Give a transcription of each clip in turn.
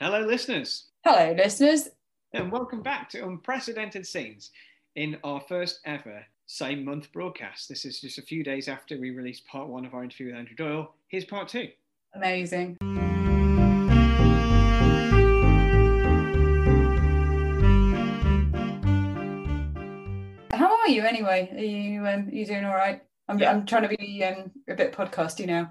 Hello, listeners, Hello, listeners. and welcome back to Unprecedented Scenes in our first ever same month broadcast. This is just a few days after we released part one of our interview with Andrew Doyle. Here's part two. Amazing. How are you anyway? Are you um, you doing all right? I'm, Yeah. I'm trying to be um, a bit podcasty now.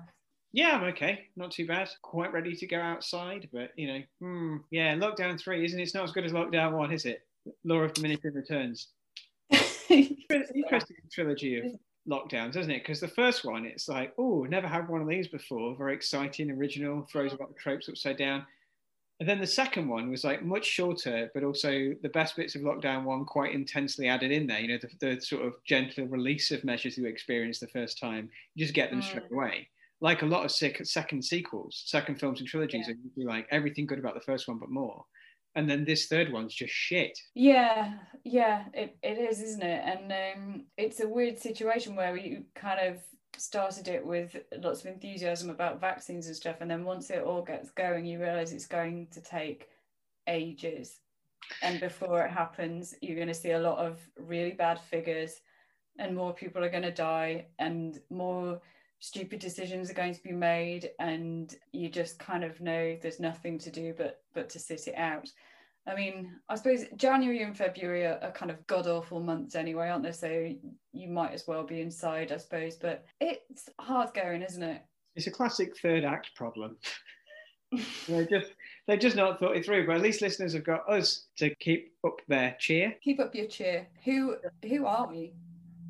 Yeah, I'm okay. Not too bad. Quite ready to go outside, but you know, hmm, yeah, lockdown three, isn't it? It's not as good as lockdown one, is it? Law of diminishing returns. Interesting trilogy of lockdowns, isn't it? Because the first one, it's like, oh, never had one of these before. Very exciting, original, throws a lot of tropes upside down. And then the second one was like much shorter, but also the best bits of lockdown one quite intensely added in there. You know, the, the sort of gentle release of measures you experienced the first time, you just get them Mm. straight away. Like a lot of sec- second sequels, second films and trilogies Yeah. are like everything good about the first one, but more. And then this third one's just shit. Yeah, yeah, it, it is, isn't it? And um, it's a weird situation where you kind of started it with lots of enthusiasm about vaccines and stuff, and then once it all gets going, you realize it's going to take ages. And before it happens, you're going to see a lot of really bad figures, and more people are going to die, and more stupid decisions are going to be made and you just kind of know there's nothing to do but but to sit it out I mean, I suppose January and February are, are kind of god awful months anyway, aren't they? So you might as well be inside, I suppose. But it's hard going, isn't it? It's a classic third act problem. they just they just not thought it through. But at least listeners have got us to keep up their cheer. Keep up your cheer. Who who are we?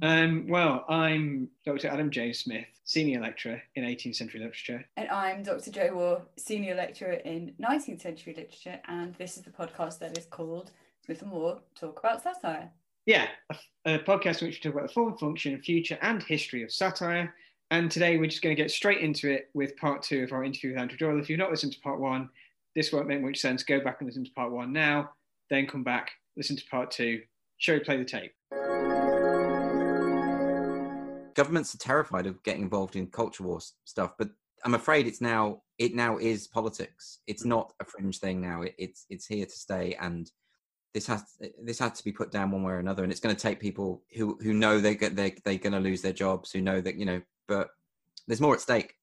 Um, well, I'm Dr. Adam James Smith, senior lecturer in 18th century literature. And I'm Dr. Joe War, senior lecturer in 19th century literature, and this is the podcast that is called Smith and War Talk About Satire. Yeah, a, a podcast in which we talk about the form, function, future, and history of satire. And today we're just going to get straight into it with part two of our interview with Andrew Doyle. If you've not listened to part one, this won't make much sense. Go back and listen to part one now, then come back, listen to part two. Shall we play the tape? Governments are terrified of getting involved in culture war stuff but i'm afraid it's now it now is politics. It's mm. not a fringe thing now. It, it's it's here to stay and this has this has to be put down one way or another and it's going to take people who who know they get they they're going to lose their jobs who know that you know but there's more at stake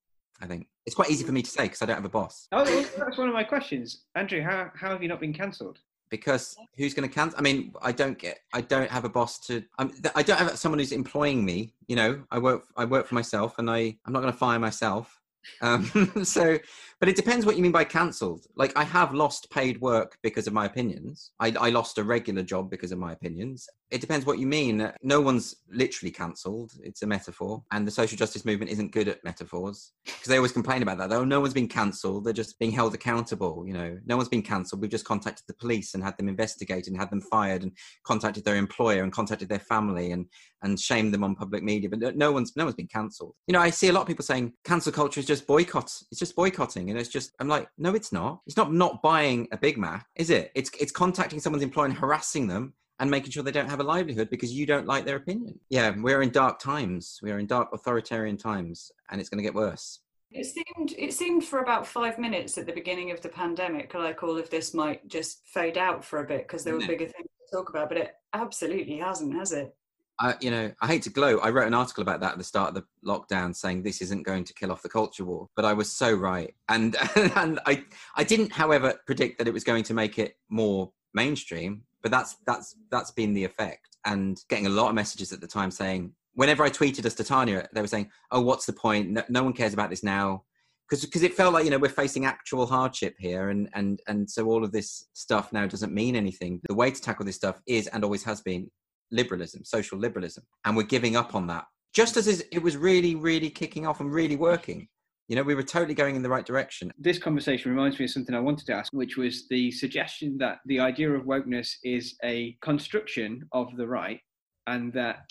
i think. It's quite easy for me to say because i don't have a boss. Oh, that's one of my questions. Andrew, how, how have you not been cancelled? Because who's going to cancel? I mean, I don't get, I don't have a boss to, I'm, I don't have someone who's employing me. You know, I work, I work for myself, and I, I'm not going to fire myself. Um, so, but it depends what you mean by cancelled. Like, I have lost paid work because of my opinions. I, I lost a regular job because of my opinions. It depends what you mean. No one's literally cancelled. It's a metaphor, and the social justice movement isn't good at metaphors because they always complain about that. Though no one's been cancelled; they're just being held accountable. You know, no one's been cancelled. We've just contacted the police and had them investigated and had them fired, and contacted their employer and contacted their family and and shamed them on public media. But no- one's no one's been cancelled. You know, I see a lot of people saying cancel culture is just boycott. It's just boycotting, and it's just I'm like, no, it's not. It's not not buying a Big Mac, is it? It's it's contacting someone's employer and harassing them and making sure they don't have a livelihood because you don't like their opinion. Yeah, we're in dark times. We are in dark authoritarian times, and it's going to get worse. It seemed it seemed for about five minutes at the beginning of the pandemic like all of this might just fade out for a bit because there were Yeah. bigger things to talk about, but it absolutely hasn't, has it? I, you know, I hate to gloat. I wrote an article about that at the start of the lockdown, saying this isn't going to kill off the culture war. But I was so right, and and I I didn't, however, predict that it was going to make it more mainstream. But that's that's that's been the effect, and getting a lot of messages at the time saying, whenever I tweeted us Titania, they were saying, "Oh, what's the point? No, no one cares about this now." Because, because it felt like you know we're facing actual hardship here and and and so all of this stuff now doesn't mean anything the way to tackle this stuff is and always has been liberalism, social liberalism, and we're giving up on that. Just as it was really, really kicking off and really working. You know, we were totally going in the right direction. This conversation reminds me of something I wanted to ask, which was the suggestion that the idea of wokeness is a construction of the right and that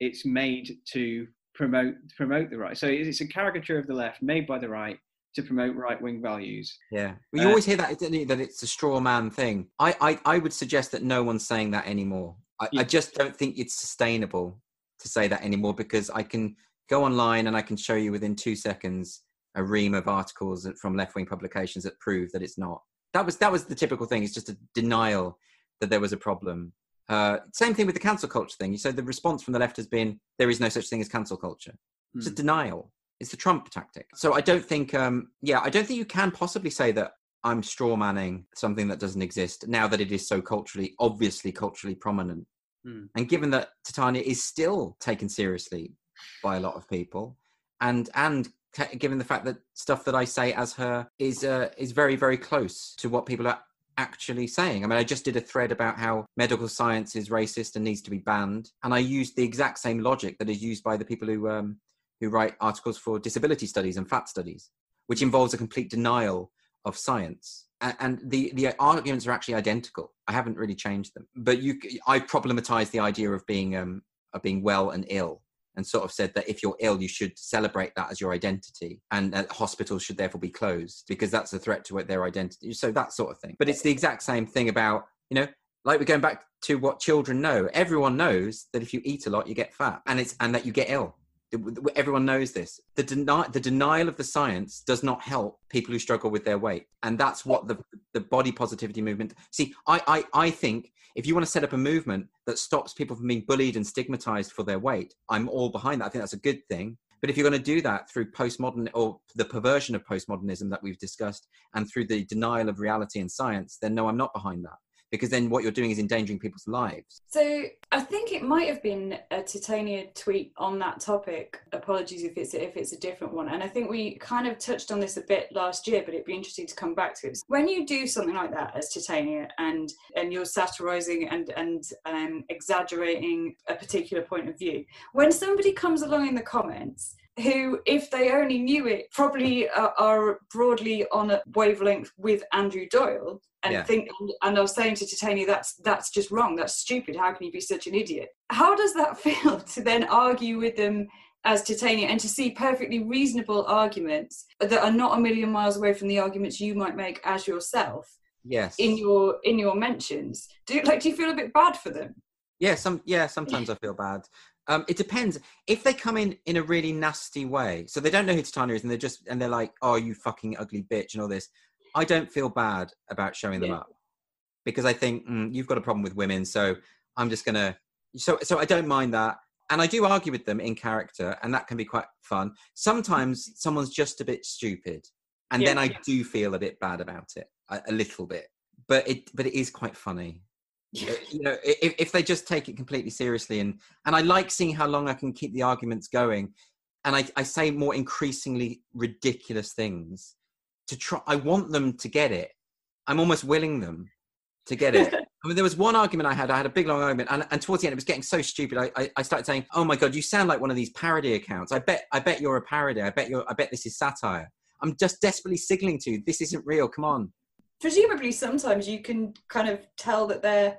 it's made to promote promote the right. So it's a caricature of the left made by the right to promote right wing values. Yeah, well, you Uh, always hear that you, that it's a straw man thing. I, I I would suggest that no one's saying that anymore. I, Yeah. I just don't think it's sustainable to say that anymore because I can go online and I can show you within two seconds a ream of articles from left wing publications that prove that it's not. That was that was the typical thing. It's just a denial that there was a problem. Uh, same thing with the cancel culture thing. You said the response from the left has been there is no such thing as cancel culture. It's a Hmm. denial. It's the Trump tactic. So I don't think, um, yeah, I don't think you can possibly say that I'm straw manning something that doesn't exist now that it is so culturally, obviously culturally prominent. Hmm. And given that Titania is still taken seriously by a lot of people, and and given the fact that stuff that I say as her is uh, is very very close to what people are actually saying. I mean, I just did a thread about how medical science is racist and needs to be banned, and I used the exact same logic that is used by the people who um, who write articles for disability studies and fat studies, which involves a complete denial of science. A- And the, the arguments are actually identical. I haven't really changed them, but you, I problematized the idea of being um, of being well and ill, and sort of said that if you're ill, you should celebrate that as your identity, and uh, hospitals should therefore be closed because that's a threat to their identity. So that sort of thing. But it's the exact same thing about you know like we're going back to what children know everyone knows that if you eat a lot you get fat and it's and that you get ill everyone knows this. The, deni- the denial of the science does not help people who struggle with their weight. And that's what the, the body positivity movement see I, I i think if you want to set up a movement that stops people from being bullied and stigmatized for their weight i'm all behind that. I think that's a good thing. But if you're going to do that through postmodern or the perversion of postmodernism that we've discussed and through the denial of reality and science then no i'm not behind that because then what you're doing is endangering people's lives So I think it might have been a Titania tweet on that topic. Apologies if it's if it's a different one. And I think we kind of touched on this a bit last year, but it'd be interesting to come back to it. When you do something like that as Titania, and and you're satirizing and and um, exaggerating a particular point of view, when somebody comes along in the comments who, if they only knew it, probably are, are broadly on a wavelength with Andrew Doyle, and Yeah. think, and I was saying to Titania, that's that's just wrong. That's stupid. How can you be such an idiot? How does that feel to then argue with them? As Titania, and to see perfectly reasonable arguments that are not a million miles away from the arguments you might make as yourself yes in your in your mentions. Do you, like do you feel a bit bad for them? Yeah, some yeah, sometimes I feel bad. Um, it depends if they come in in a really nasty way. So they don't know who Titania is, and they're just and they're like, "Oh, you fucking ugly bitch," and all this. I don't feel bad about showing them Yeah. up because I think mm, you've got a problem with women, so I'm just gonna. So so I don't mind that, and I do argue with them in character, and that can be quite fun. Sometimes someone's just a bit stupid, and Yeah. then I do feel a bit bad about it, a, a little bit. But it but it is quite funny uh, you know if, if they just take it completely seriously and and i like seeing how long i can keep the arguments going and i, I say more increasingly ridiculous things to try i want them to get it i'm almost willing them to get it i mean there was one argument i had i had a big long argument and, and towards the end it was getting so stupid I, I i started saying oh my god you sound like one of these parody accounts i bet i bet you're a parody i bet you're i bet this is satire i'm just desperately signaling to you this isn't real come on Presumably, sometimes you can kind of tell that they're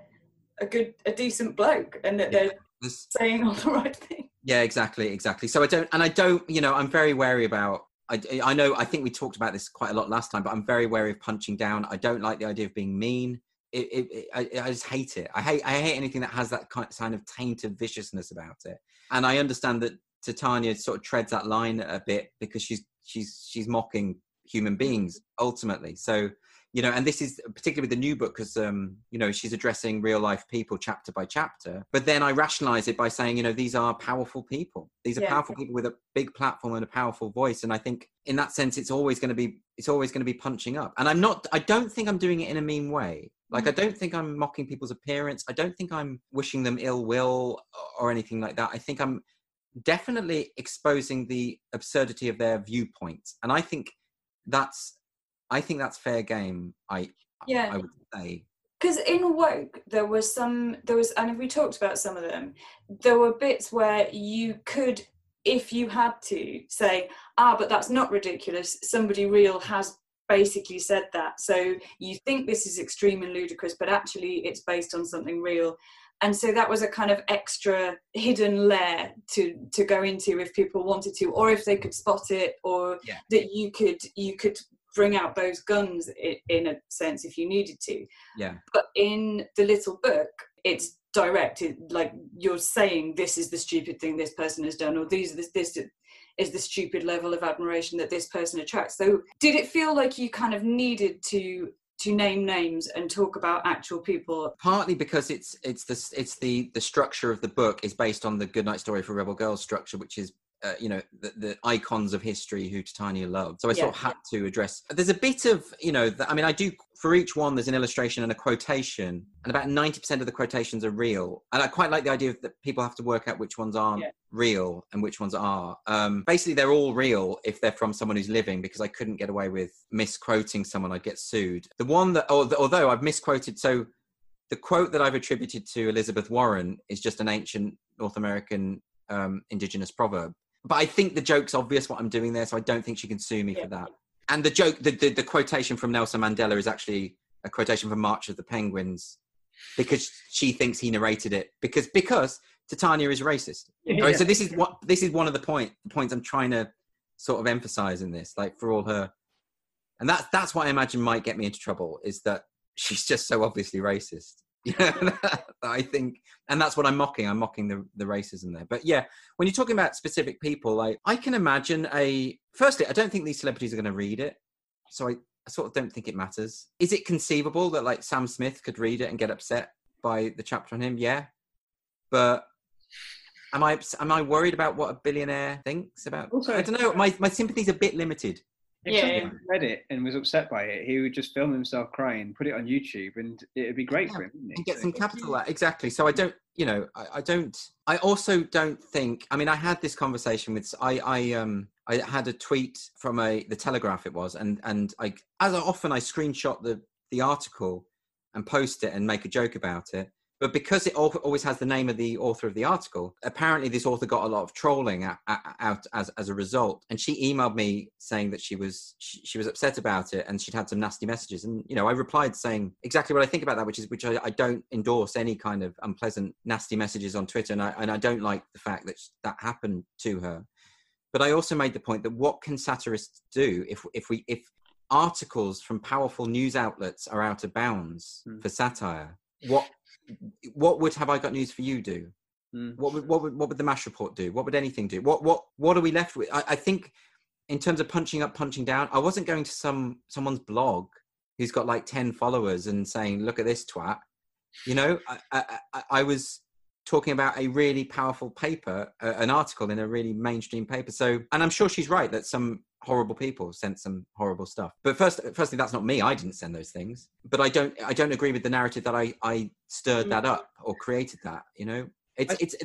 a good, a decent bloke, and that Yeah. they're This- saying all the right thing. Yeah, exactly, exactly. So I don't, and I don't, you know, I'm very wary about. I, I know, I think we talked about this quite a lot last time, but I'm very wary of punching down. I don't like the idea of being mean. It, it, it I, I just hate it. I hate, I hate anything that has that kind of taint of viciousness about it. And I understand that Titania sort of treads that line a bit because she's she's she's mocking human beings ultimately. So you know, and this is particularly with the new book because um, you know she's addressing real life people chapter by chapter. But then I rationalize it by saying, you know, these are powerful people. These are Yeah. powerful people with a big platform and a powerful voice. And I think in that sense, it's always going to be it's always going to be punching up. And I'm not. I don't think I'm doing it in a mean way. Like I don't think I'm mocking people's appearance. I don't think I'm wishing them ill will or anything like that. I think I'm definitely exposing the absurdity of their viewpoints. And I think that's I think that's fair game. I Yeah. I would say. because in woke there was some there was and we talked about some of them there were bits where you could if you had to say ah but that's not ridiculous somebody real has basically said that so you think this is extreme and ludicrous but actually it's based on something real and so that was a kind of extra hidden layer to to go into if people wanted to or if they could spot it or Yeah. that you could you could bring out those guns in a sense if you needed to. Yeah. but in the little book it's directed like you're saying this is the stupid thing this person has done or these this this is the stupid level of admiration that this person attracts. So did it feel like you kind of needed to to name names and talk about actual people? Partly because it's it's the it's the the structure of the book is based on the goodnight story for rebel girls structure which is uh, you know the, the, icons of history who Titania loved. So I yeah. sort of had to address. There's a bit of you know. The, I mean, I do for each one. There's an illustration and a quotation, and about ninety percent of the quotations are real. And I quite like the idea that people have to work out which ones aren't yeah. real and which ones are. Um, basically, they're all real if they're from someone who's living, because I couldn't get away with misquoting someone. I'd get sued. The one that, although I've misquoted, so the quote that I've attributed to Elizabeth Warren is just an ancient North American um, indigenous proverb but I think the joke's obvious what I'm doing there, so I don't think she can sue me yeah. for that. And the joke, the, the, the quotation from Nelson Mandela is actually a quotation from March of the Penguins because she thinks he narrated it because because Titania is racist. Yeah. Right, so this is what this is one of the point the points I'm trying to sort of emphasize in this, like for all her, and that's that's what I imagine might get me into trouble is that she's just so obviously racist. Yeah, I think, and that's what I'm mocking. I'm mocking the the racism there. But yeah, when you're talking about specific people, like I can imagine a. Firstly, I don't think these celebrities are going to read it, so I, I sort of don't think it matters. Is it conceivable that like Sam Smith could read it and get upset by the chapter on him? Yeah, but am I am I worried about what a billionaire thinks about? Also, I don't know. My my sympathy's a bit limited if yeah, yeah. read it and was upset by it, he would just film himself crying, put it on YouTube, and it'd be great yeah, for him. And get so, some capital out. Exactly. So I don't, you know, I, I, don't. I also don't think. I mean, I had this conversation with. I, I, um, I had a tweet from a the Telegraph. It was, and and I, as often, I screenshot the the article and post it and make a joke about it but because it always has the name of the author of the article apparently this author got a lot of trolling out as, as a result. And she emailed me saying that she was she, she, was upset about it and she'd had some nasty messages. And you know i replied saying exactly what i think about that which is which i, I don't endorse any kind of unpleasant nasty messages on twitter. And I, and I don't like the fact that that happened to her. But i also made the point that what can satirists do if if we if articles from powerful news outlets are out of bounds mm. for satire what what would have I got news for you do? Mm. What would what would what would the mash report do? What would anything do? What what what are we left with? I, I, think in terms of punching up, punching down, I wasn't going to some someone's blog who's got like ten followers and saying, "Look at this twat." You know, I, I, I was talking about a really powerful paper, uh, an article in a really mainstream paper. So, and I'm sure she's right that some horrible people sent some horrible stuff. But first, firstly, that's not me. I didn't send those things. But I don't, I don't agree with the narrative that I, I stirred mm. that up or created that. You know, it's, it's,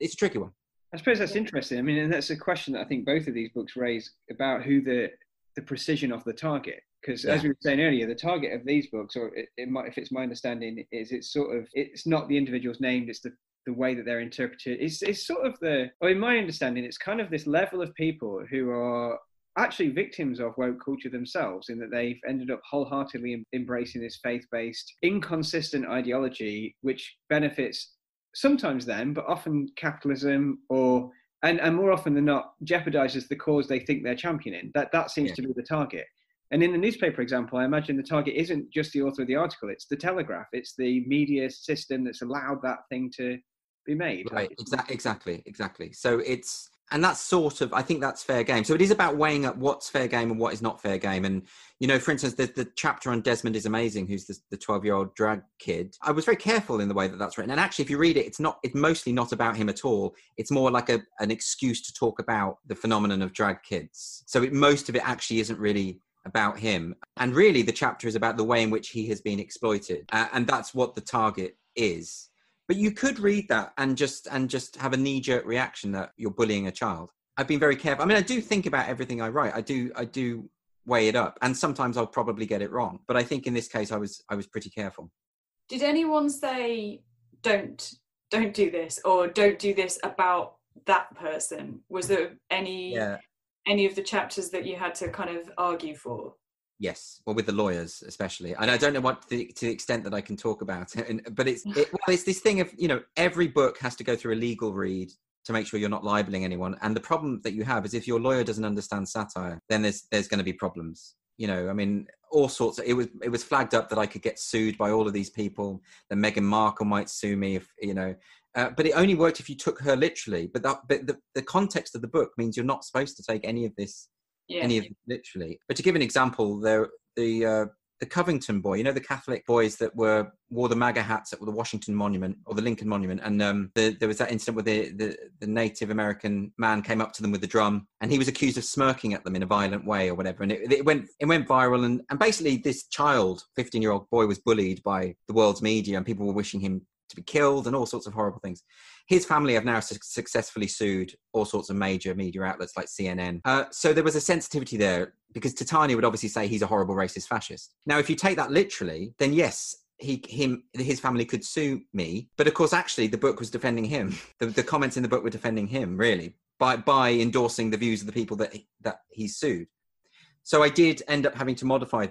it's a tricky one. I suppose that's interesting. I mean, and that's a question that I think both of these books raise about who the the precision of the target. Because yeah. as we were saying earlier, the target of these books, or it, it might, if it's my understanding, is it's sort of it's not the individual's named it's the the way that they're interpreted. It's, it's sort of the, or in my understanding, it's kind of this level of people who are actually victims of woke culture themselves in that they've ended up wholeheartedly embracing this faith-based inconsistent ideology which benefits sometimes them but often capitalism or and, and more often than not jeopardizes the cause they think they're championing. That that seems yeah. to be the target. And in the newspaper example i imagine the target isn't just the author of the article it's the telegraph. It's the media system that's allowed that thing to be made. Right. Exactly exactly exactly. So it's and that's sort of i think that's fair game. So it is about weighing up what's fair game and what is not fair game. And you know for instance the, the chapter on desmond is amazing who's the 12 year old drag kid. I was very careful in the way that that's written. And actually if you read it it's not it's mostly not about him at all. It's more like a, an excuse to talk about the phenomenon of drag kids. So it, most of it actually isn't really about him. And really the chapter is about the way in which he has been exploited uh, and that's what the target is but you could read that and just and just have a knee-jerk reaction that you're bullying a child. I've been very careful. I mean i do think about everything i write. I do i do weigh it up and sometimes i'll probably get it wrong but i think in this case i was i was pretty careful. Did anyone say don't don't do this or don't do this about that person was there any yeah. any of the chapters that you had to kind of argue for Yes, well, with the lawyers especially, and I don't know what to the, to the extent that I can talk about it. And, but it's it, well, it's this thing of you know every book has to go through a legal read to make sure you're not libeling anyone. And the problem that you have is if your lawyer doesn't understand satire, then there's there's going to be problems. You know, I mean, all sorts. Of, it was it was flagged up that I could get sued by all of these people. That Meghan Markle might sue me if you know. Uh, but it only worked if you took her literally. But that, but the, the context of the book means you're not supposed to take any of this yeah. any of them, literally. But to give an example, there the uh, the Covington boy, you know, the Catholic boys that were wore the MAGA hats at the Washington Monument or the Lincoln Monument, and um, the, there was that incident where the, the the Native American man came up to them with the drum, and he was accused of smirking at them in a violent way or whatever, and it, it went it went viral, and and basically this child, fifteen year old boy, was bullied by the world's media, and people were wishing him to be killed and all sorts of horrible things. His family have now su- successfully sued all sorts of major media outlets like CNN. Uh, so there was a sensitivity there because Titania would obviously say he's a horrible racist fascist. Now, if you take that literally, then yes, he him his family could sue me but of course actually the book was defending him the, the comments in the book were defending him really by by endorsing the views of the people that he, that he sued so i did end up having to modify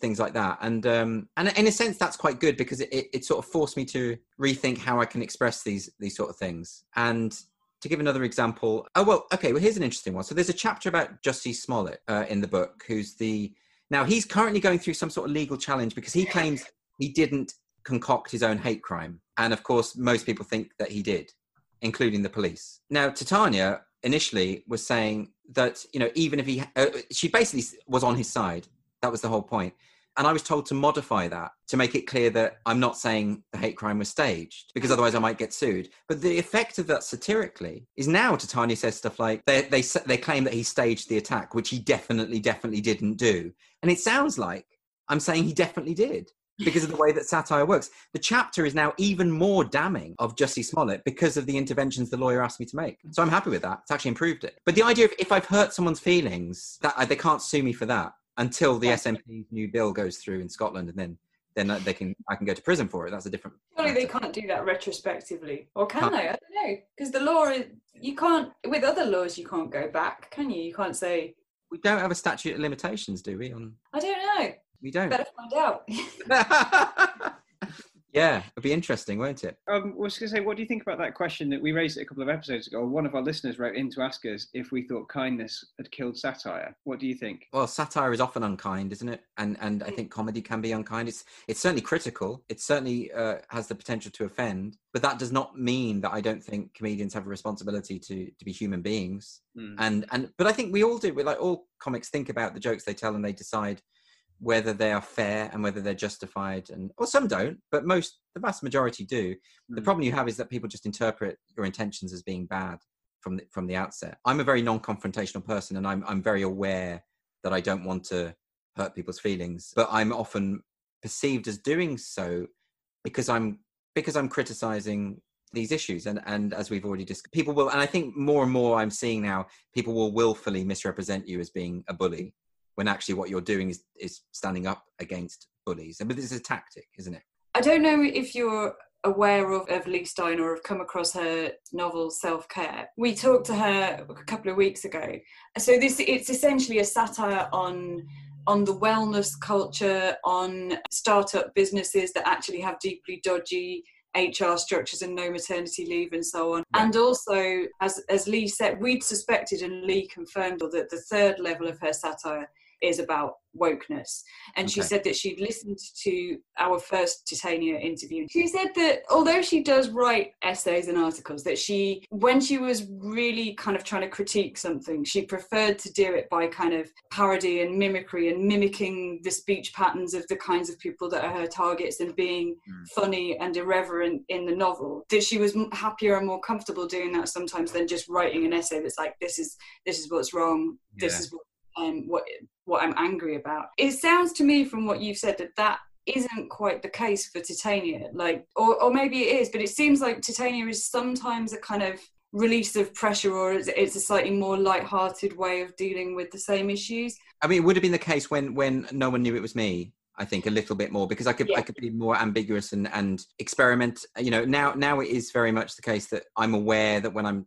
things like that. And um and in a sense that's quite good because it, it sort of forced me to rethink how i can express these these sort of things. And to give another example oh well okay well here's an interesting one. So there's a chapter about jussie smollett uh, in the book who's the now he's currently going through some sort of legal challenge because he claims he didn't concoct his own hate crime. And of course most people think that he did including the police. Now titania initially was saying that you know even if he uh, she basically was on his side that was the whole point and I was told to modify that to make it clear that I'm not saying the hate crime was staged because otherwise I might get sued. But the effect of that satirically is now Titania says stuff like they, they, they claim that he staged the attack, which he definitely, definitely didn't do. And it sounds like I'm saying he definitely did because of the way that satire works. The chapter is now even more damning of Jussie Smollett because of the interventions the lawyer asked me to make. So I'm happy with that. It's actually improved it. But the idea of if I've hurt someone's feelings, that uh, they can't sue me for that until the SNP's new bill goes through in Scotland, and then then they can I can go to prison for it. That's a different. Surely they can't do that retrospectively, or can can't. they? I don't know because the law is you can't with other laws you can't go back, can you? You can't say. We don't have a statute of limitations, do we? On I don't know. We don't. Better find out. Yeah, it'd be interesting, won't it? Um, I was going to say, what do you think about that question that we raised a couple of episodes ago? One of our listeners wrote in to ask us if we thought kindness had killed satire. What do you think? Well, satire is often unkind, isn't it? And and I think comedy can be unkind. It's it's certainly critical. It certainly uh, has the potential to offend, but that does not mean that I don't think comedians have a responsibility to to be human beings. Mm. And and but I think we all do. We like all comics think about the jokes they tell and they decide whether they are fair and whether they're justified and or some don't but most the vast majority do. Mm. the problem you have is that people just interpret your intentions as being bad from the, from the outset. I'm a very non-confrontational person and i'm i'm very aware that i don't want to hurt people's feelings but i'm often perceived as doing so because i'm because i'm criticizing these issues. And and as we've already discussed people will and i think more and more i'm seeing now people will willfully misrepresent you as being a bully when actually what you're doing is, is standing up against bullies. But this is a tactic, isn't it? I don't know if you're aware of, of Leigh Stein or have come across her novel Self Care. We talked to her a couple of weeks ago. So this it's essentially a satire on on the wellness culture, on startup businesses that actually have deeply dodgy HR structures and no maternity leave and so on. And also, as, as Leigh said, we'd suspected and Leigh confirmed that the third level of her satire is about wokeness. And okay. she said that she'd listened to our first Titania interview. She said that although she does write essays and articles, that she, when she was really kind of trying to critique something, she preferred to do it by kind of parody and mimicry and mimicking the speech patterns of the kinds of people that are her targets and being mm. funny and irreverent in the novel. That she was happier and more comfortable doing that sometimes than just writing an essay that's like, this is this is what's wrong, yeah. this is what um, what what I'm angry about. It sounds to me from what you've said that that isn't quite the case for Titania. Like, or or maybe it is, but it seems like Titania is sometimes a kind of release of pressure, or it's, it's a slightly more light-hearted way of dealing with the same issues. I mean, it would have been the case when when no one knew it was me. I think a little bit more because I could yeah. I could be more ambiguous and and experiment. You know, now now it is very much the case that I'm aware that when I'm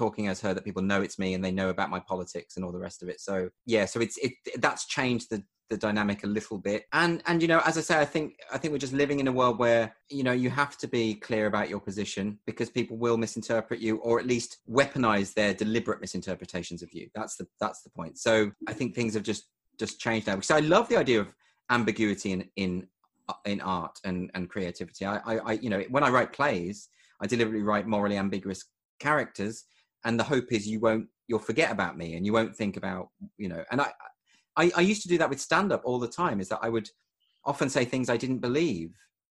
talking as her that people know it's me and they know about my politics and all the rest of it. So yeah so it's it that's changed the the dynamic a little bit. And and you know as i say i think i think we're just living in a world where you know you have to be clear about your position because people will misinterpret you or at least weaponize their deliberate misinterpretations of you. That's the that's the point. So i think things have just just changed now. Because i love the idea of ambiguity in in in art and and creativity. I, I i you know when i write plays i deliberately write morally ambiguous characters and the hope is you won't you'll forget about me and you won't think about you know and i i, I used to do that with stand up all the time is that i would often say things I didn't believe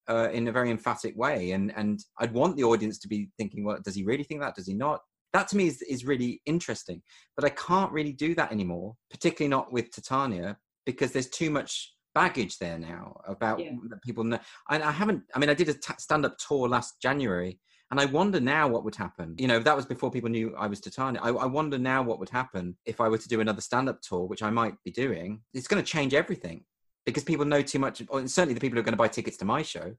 uh, in a very emphatic way, and and I'd want the audience to be thinking, well, does he really think that? Does he not? That to me is is really interesting, but I can't really do that anymore, particularly not with Titania, because there's too much baggage there now about Yeah. that people know. And I haven't. I mean, I did a t- stand-up tour last January, and I wonder now what would happen. You know, that was before people knew I was Titania. I, I wonder now what would happen if I were to do another stand-up tour, which I might be doing. It's going to change everything because people know too much. Or certainly, the people who are going to buy tickets to my show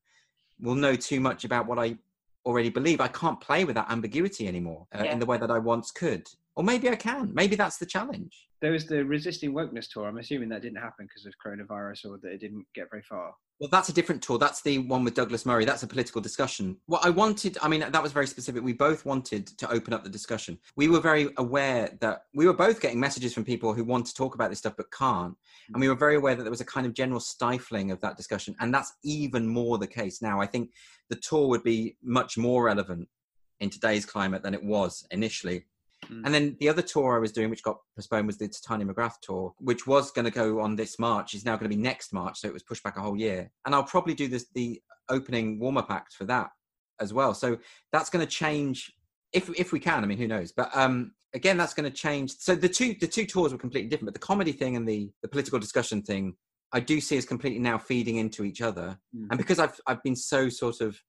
will know too much about what I already believe. I can't play with that ambiguity anymore uh, Yeah. in the way that I once could. Or maybe I can. Maybe that's the challenge. There was the Resisting Wokeness tour. I'm assuming that didn't happen because of coronavirus or that it didn't get very far. Well, that's a different tour. That's the one with Douglas Murray. That's a political discussion. What I wanted, I mean, that was very specific. We both wanted to open up the discussion. We were very aware that we were both getting messages from people who want to talk about this stuff but can't. And we were very aware that there was a kind of general stifling of that discussion. And that's even more the case now. I think the tour would be much more relevant in today's climate than it was initially. Mm. And then the other tour I was doing, which got postponed, was the Titania McGrath tour, which was going to go on this March, is now going to be next March. So it was pushed back a whole year. And I'll probably do this the opening warm up act for that as well. So that's going to change if if we can. I mean, who knows? But um, again, that's going to change. So the two the two tours were completely different, but the comedy thing and the the political discussion thing, I do see as completely now feeding into each other. Mm. And because I've I've been so sort of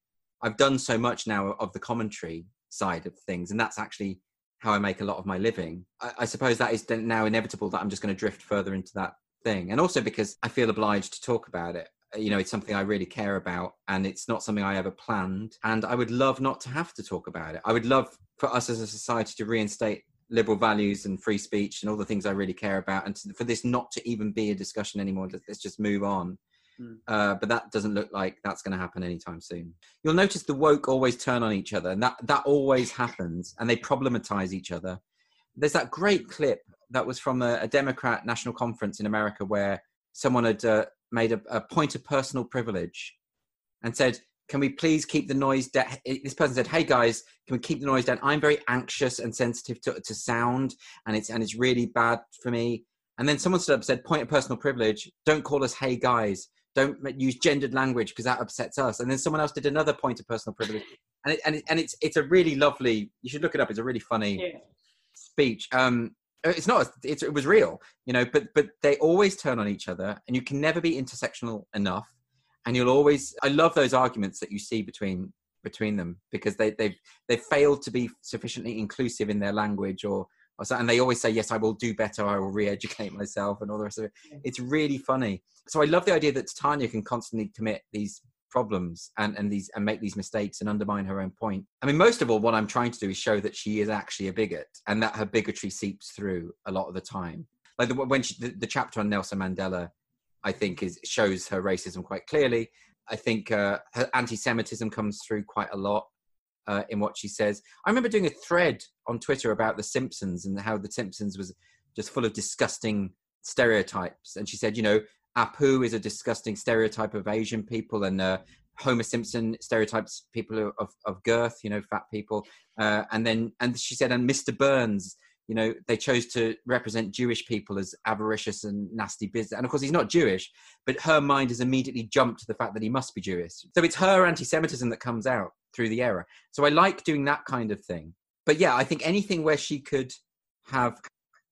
I've done so much now of the commentary side of things, and that's actually how I make a lot of my living. I, I suppose that is now inevitable that I'm just going to drift further into that thing, and also because I feel obliged to talk about it. You know, it's something I really care about, and it's not something I ever planned. And I would love not to have to talk about it. I would love for us as a society to reinstate liberal values and free speech and all the things I really care about, and to, for this not to even be a discussion anymore. Let's just move on. Mm. Uh, but that doesn't look like that's going to happen anytime soon. You'll notice the woke always turn on each other, and that that always happens, and they problematize each other. There's that great clip that was from a, a Democrat national conference in America where someone had uh, made a, a point of personal privilege and said, "Can we please keep the noise down?" This person said, "Hey guys, can we keep the noise down? I'm very anxious and sensitive to, to sound, and it's and it's really bad for me." And then someone stood up and said, "Point of personal privilege. Don't call us hey guys. Don't use gendered language because that upsets us." And then someone else did another point of personal privilege, and it, and it, and it's it's a really lovely. You should look it up. It's a really funny Yeah. speech. Um, it's not. It's, it was real, you know. But but they always turn on each other, and you can never be intersectional enough. And you'll always. I love those arguments that you see between between them because they they've they've failed to be sufficiently inclusive in their language or. Or so, and they always say, "Yes, I will do better. I will re-educate myself," and all the rest of it. It's really funny. So I love the idea that Titania can constantly commit these problems and and these and make these mistakes and undermine her own point. I mean, most of all, what I'm trying to do is show that she is actually a bigot and that her bigotry seeps through a lot of the time. Like the, when she, the, the chapter on Nelson Mandela, I think is shows her racism quite clearly. I think uh, her anti-Semitism comes through quite a lot uh, in what she says. I remember doing a thread on Twitter about The Simpsons and how The Simpsons was just full of disgusting stereotypes, and she said, you know, Apu is a disgusting stereotype of Asian people, and uh, Homer Simpson stereotypes people of, of, girth, you know, fat people. Uh, and then, and she said, and Mr. Burns, you know, they chose to represent Jewish people as avaricious and nasty business. And of course, he's not Jewish, but her mind has immediately jumped to the fact that he must be Jewish. So it's her anti Semitism that comes out through the error. So I like doing that kind of thing. But yeah, I think anything where she could have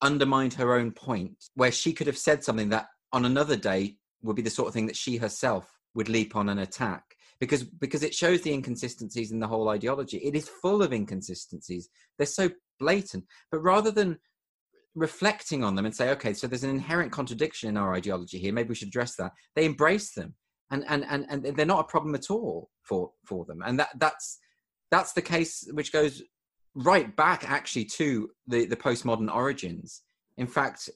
undermined her own point, where she could have said something that on another day would be the sort of thing that she herself would leap on and attack. Because because it shows the inconsistencies in the whole ideology. It is full of inconsistencies. They're so blatant. But rather than reflecting on them and say okay so there's an inherent contradiction in our ideology here. Maybe we should address that they embrace them and and and, and they're not a problem at all for for them. And that that's that's the case which goes right back actually to the the postmodern origins. In fact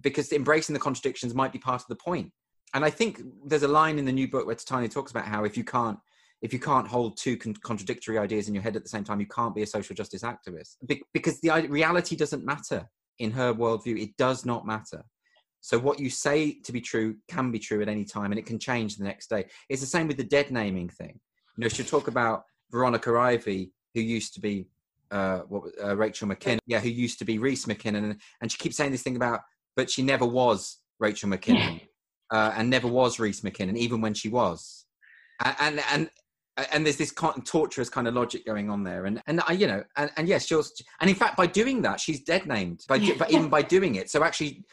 because embracing the contradictions might be part of the point. And i think there's a line in the new book where Titania talks about how if you can't if you can't hold two con- contradictory ideas in your head at the same time you can't be a social justice activist. Be- because the reality doesn't matter. In her worldview it does not matter so what you say to be true can be true at any time and it can change the next day it's the same with the dead naming thing you know she'll talk about veronica ivy who used to be uh, what uh, Rachel McKinnon, yeah, who used to be Rhys McKinnon, and, and she keeps saying this thing about, but she never was Rachel McKinnon. uh, and never was Rhys McKinnon, even when she was. And and and, and there's this kind of torturous kind of logic going on there, and and I, you know, and, and yes, she'll, and in fact, by doing that, she's dead named. By, but even by doing it, so actually,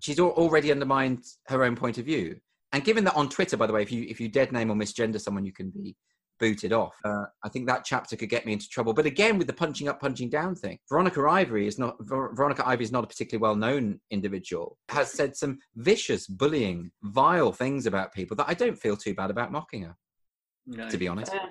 she's already undermined her own point of view. And given that on Twitter, by the way, if you if you dead name or misgender someone, you can be booted off. Uh, I think that chapter could get me into trouble. But again, with the punching up, punching down thing, Veronica Ivory is not Veronica Ivory is not a particularly well known individual. Has said some vicious, bullying, vile things about people that I don't feel too bad about mocking her. No. To be honest. Uh,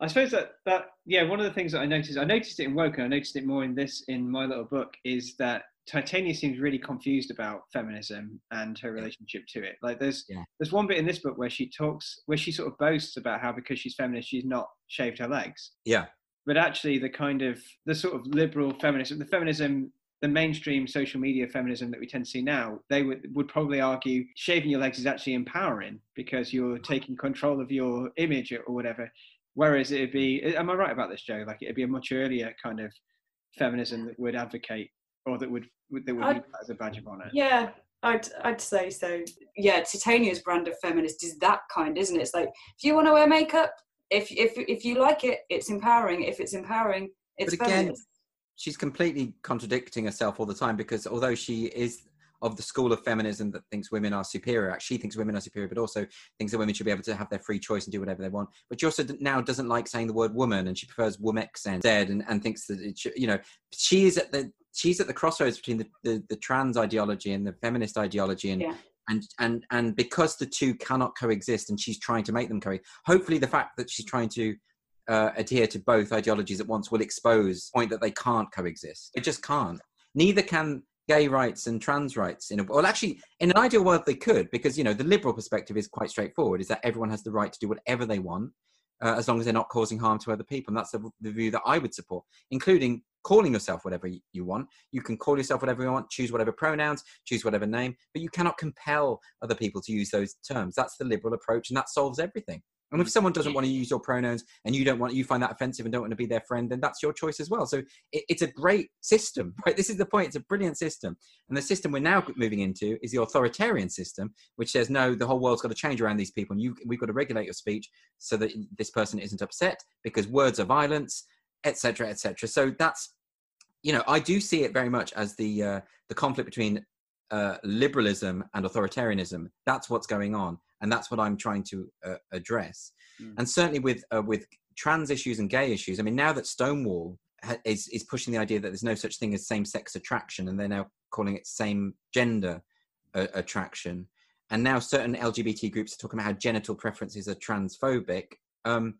I suppose that that yeah, one of the things that I noticed, I noticed it in Woke, and I noticed it more in this in my little book, is that Titania seems really confused about feminism and her relationship to it. Like there's yeah. there's one bit in this book where she talks where she sort of boasts about how because she's feminist she's not shaved her legs. Yeah. But actually the kind of the sort of liberal feminism, the feminism the mainstream social media feminism that we tend to see now, they would, would probably argue shaving your legs is actually empowering because you're taking control of your image or whatever. Whereas it'd be, am I right about this, Joe? Like it'd be a much earlier kind of feminism that would advocate or that would would that would I'd, as a badge of honor. Yeah, I'd I'd say so. Yeah, Titania's brand of feminist is that kind, isn't it? It's like if you want to wear makeup, if if if you like it, it's empowering. If it's empowering, it's but again, feminist. she's completely contradicting herself all the time because although she is of the school of feminism that thinks women are superior. She thinks women are superior, but also thinks that women should be able to have their free choice and do whatever they want. But she also now doesn't like saying the word woman, and she prefers womxn instead, and, and thinks that it should, you know she is at the she's at the crossroads between the, the, the trans ideology and the feminist ideology and yeah. and and and because the two cannot coexist and she's trying to make them coexist hopefully the fact that she's trying to uh, adhere to both ideologies at once will expose the point that they can't coexist. It just can't. Neither can gay rights and trans rights in a well actually in an ideal world they could because you know the liberal perspective is quite straightforward is that everyone has the right to do whatever they want uh, as long as they're not causing harm to other people. And that's the, the, view that I would support, including calling yourself whatever you want. You can call yourself whatever you want, choose whatever pronouns, choose whatever name, but you cannot compel other people to use those terms. That's the liberal approach, and that solves everything. And if someone doesn't want to use your pronouns and you don't want, you find that offensive and don't want to be their friend, then that's your choice as well. So it, it's a great system, right? This is the point. It's a brilliant system. And the system we're now moving into is the authoritarian system, which says, no, the whole world's got to change around these people. And you, we've got to regulate your speech so that this person isn't upset because words are violence, etc., etc. So that's, you know, I do see it very much as the, uh, the conflict between uh, liberalism and authoritarianism. That's what's going on and that's what I'm trying to uh, address. Mm. And certainly with uh, with trans issues and gay issues, I mean, now that Stonewall ha- is is pushing the idea that there's no such thing as same sex attraction, and they're now calling it same gender uh, attraction, and now certain LGBT groups are talking about how genital preferences are transphobic. Um,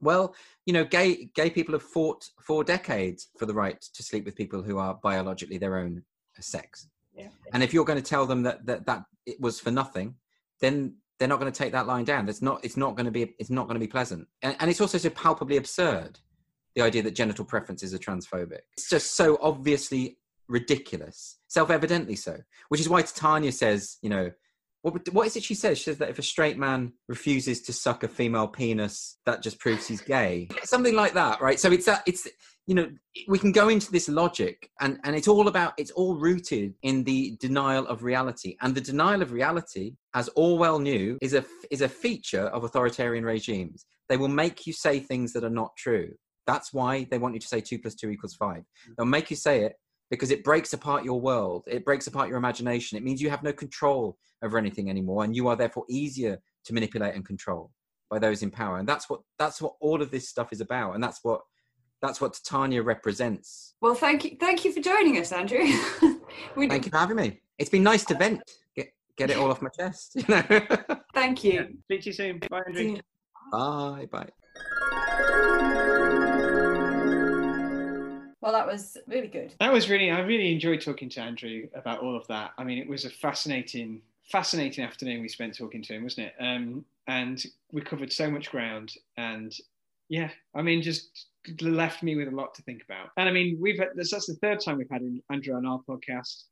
well, you know, gay gay people have fought for decades for the right to sleep with people who are biologically their own sex. Yeah. And if you're going to tell them that, that that it was for nothing, then they're not going to take that line down. That's not. It's not going to be. It's not going to be pleasant. And, and it's also so palpably absurd. The idea that genital preferences are transphobic. It's just so obviously ridiculous, self-evidently so. Which is why Titania says, you know, what, what is it she says? She says that if a straight man refuses to suck a female penis, that just proves he's gay. Something like that, right? So it's that. It's you know we can go into this logic and and it's all about it's all rooted in the denial of reality. And the denial of reality as orwell knew is a is a feature of authoritarian regimes. They will make you say things that are not true. That's why they want you to say 2 plus 2 equals 5 mm. they'll make you say it because it breaks apart your world. It breaks apart your imagination. It means you have no control over anything anymore and you are therefore easier to manipulate and control by those in power. And that's what that's what all of this stuff is about. And that's what that's what Titania represents. Well, thank you, thank you for joining us, Andrew. thank do. you for having me. It's been nice to vent, get get it all off my chest. You know. thank you. Yeah. Speak to you soon. Bye, Andrew. Bye, bye. Well, that was really good. That was really. I really enjoyed talking to Andrew about all of that. I mean, it was a fascinating, fascinating afternoon we spent talking to him, wasn't it? Um, and we covered so much ground. And yeah, I mean, just left me with a lot to think about. And I mean, we've had, that's the third time we've had Andrew on our podcast.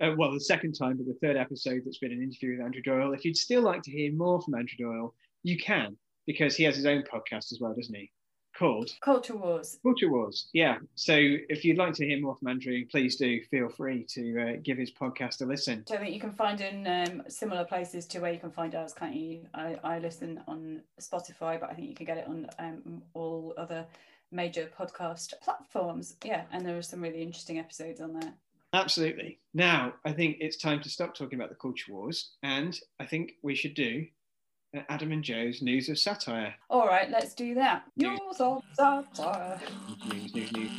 Uh, well, the second time, but the third episode that's been an interview with Andrew Doyle. If you'd still like to hear more from Andrew Doyle, you can because he has his own podcast as well, doesn't he? called? Culture Wars. Culture Wars. Yeah. So if you'd like to hear more from Andrew, please do feel free to uh, give his podcast a listen. So I think you can find in um, similar places to where you can find ours, can't you? I, I listen on Spotify, but I think you can get it on um, all other major podcast platforms. Yeah, and there are some really interesting episodes on there. Absolutely. Now, I think it's time to stop talking about the culture wars, and I think we should do uh, Adam and Joe's news of satire. All right, let's do that. News. News of satire. News, news, news.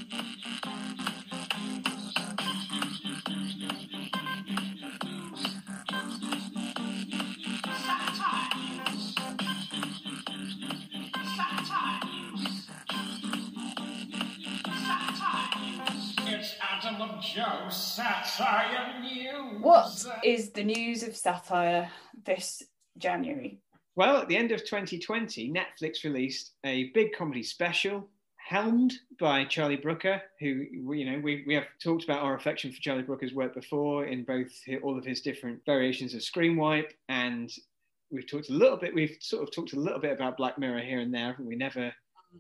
Joe Satire News. What is the news of satire this January? Well, at the end of 2020, Netflix released a big comedy special, helmed by Charlie Brooker, who you know we, we have talked about our affection for Charlie Brooker's work before in both all of his different variations of Screenwipe, and we've talked a little bit. We've sort of talked a little bit about Black Mirror here and there. We never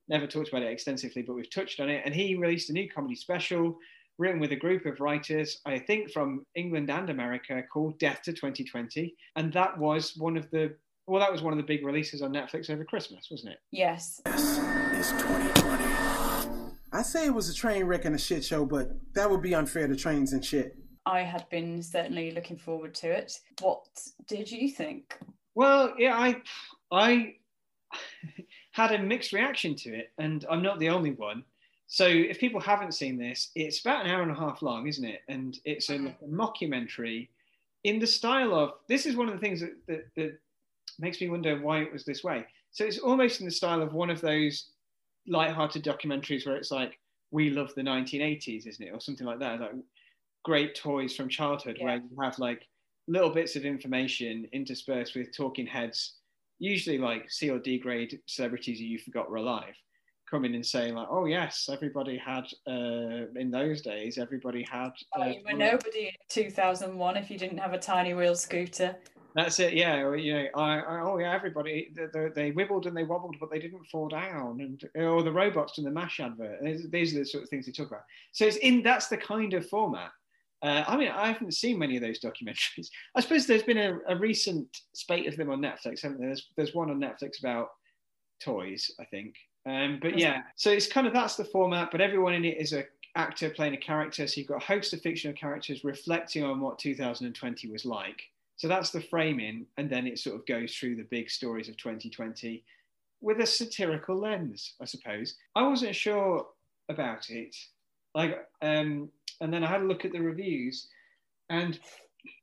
never talked about it extensively, but we've touched on it. And he released a new comedy special written with a group of writers, I think from England and America, called Death to 2020, and that was one of the well, that was one of the big releases on Netflix over Christmas, wasn't it? Yes. It's 2020. I say it was a train wreck and a shit show, but that would be unfair to trains and shit. I had been certainly looking forward to it. What did you think? Well, yeah, I I had a mixed reaction to it, and I'm not the only one. So if people haven't seen this, it's about an hour and a half long, isn't it? And it's a, a mockumentary in the style of this is one of the things that, that, that makes me wonder why it was this way. So it's almost in the style of one of those light-hearted documentaries where it's like we love the 1980s, isn't it, or something like that, like great toys from childhood, Yeah. where you have like little bits of information interspersed with talking heads, usually like C or D grade celebrities who you forgot were alive, coming and saying like, "Oh yes, everybody had uh, in those days, everybody had." Oh, uh, you were nobody in 2001 if you didn't have a tiny wheel scooter. That's it, yeah. Or, you know, I, I, oh yeah, everybody they, they, they wibbled and they wobbled, but they didn't fall down. And or the robots from the Mash advert. These, these are the sort of things they talk about. So it's in that's the kind of format. Uh, I mean, I haven't seen many of those documentaries. I suppose there's been a, a recent spate of them on Netflix, haven't there? There's, there's one on Netflix about toys, I think. Um, but yeah, so it's kind of that's the format. But everyone in it is a actor playing a character. So you've got a host of fictional characters reflecting on what 2020 was like. So that's the framing, and then it sort of goes through the big stories of 2020 with a satirical lens, I suppose. I wasn't sure about it, like, um, and then I had a look at the reviews, and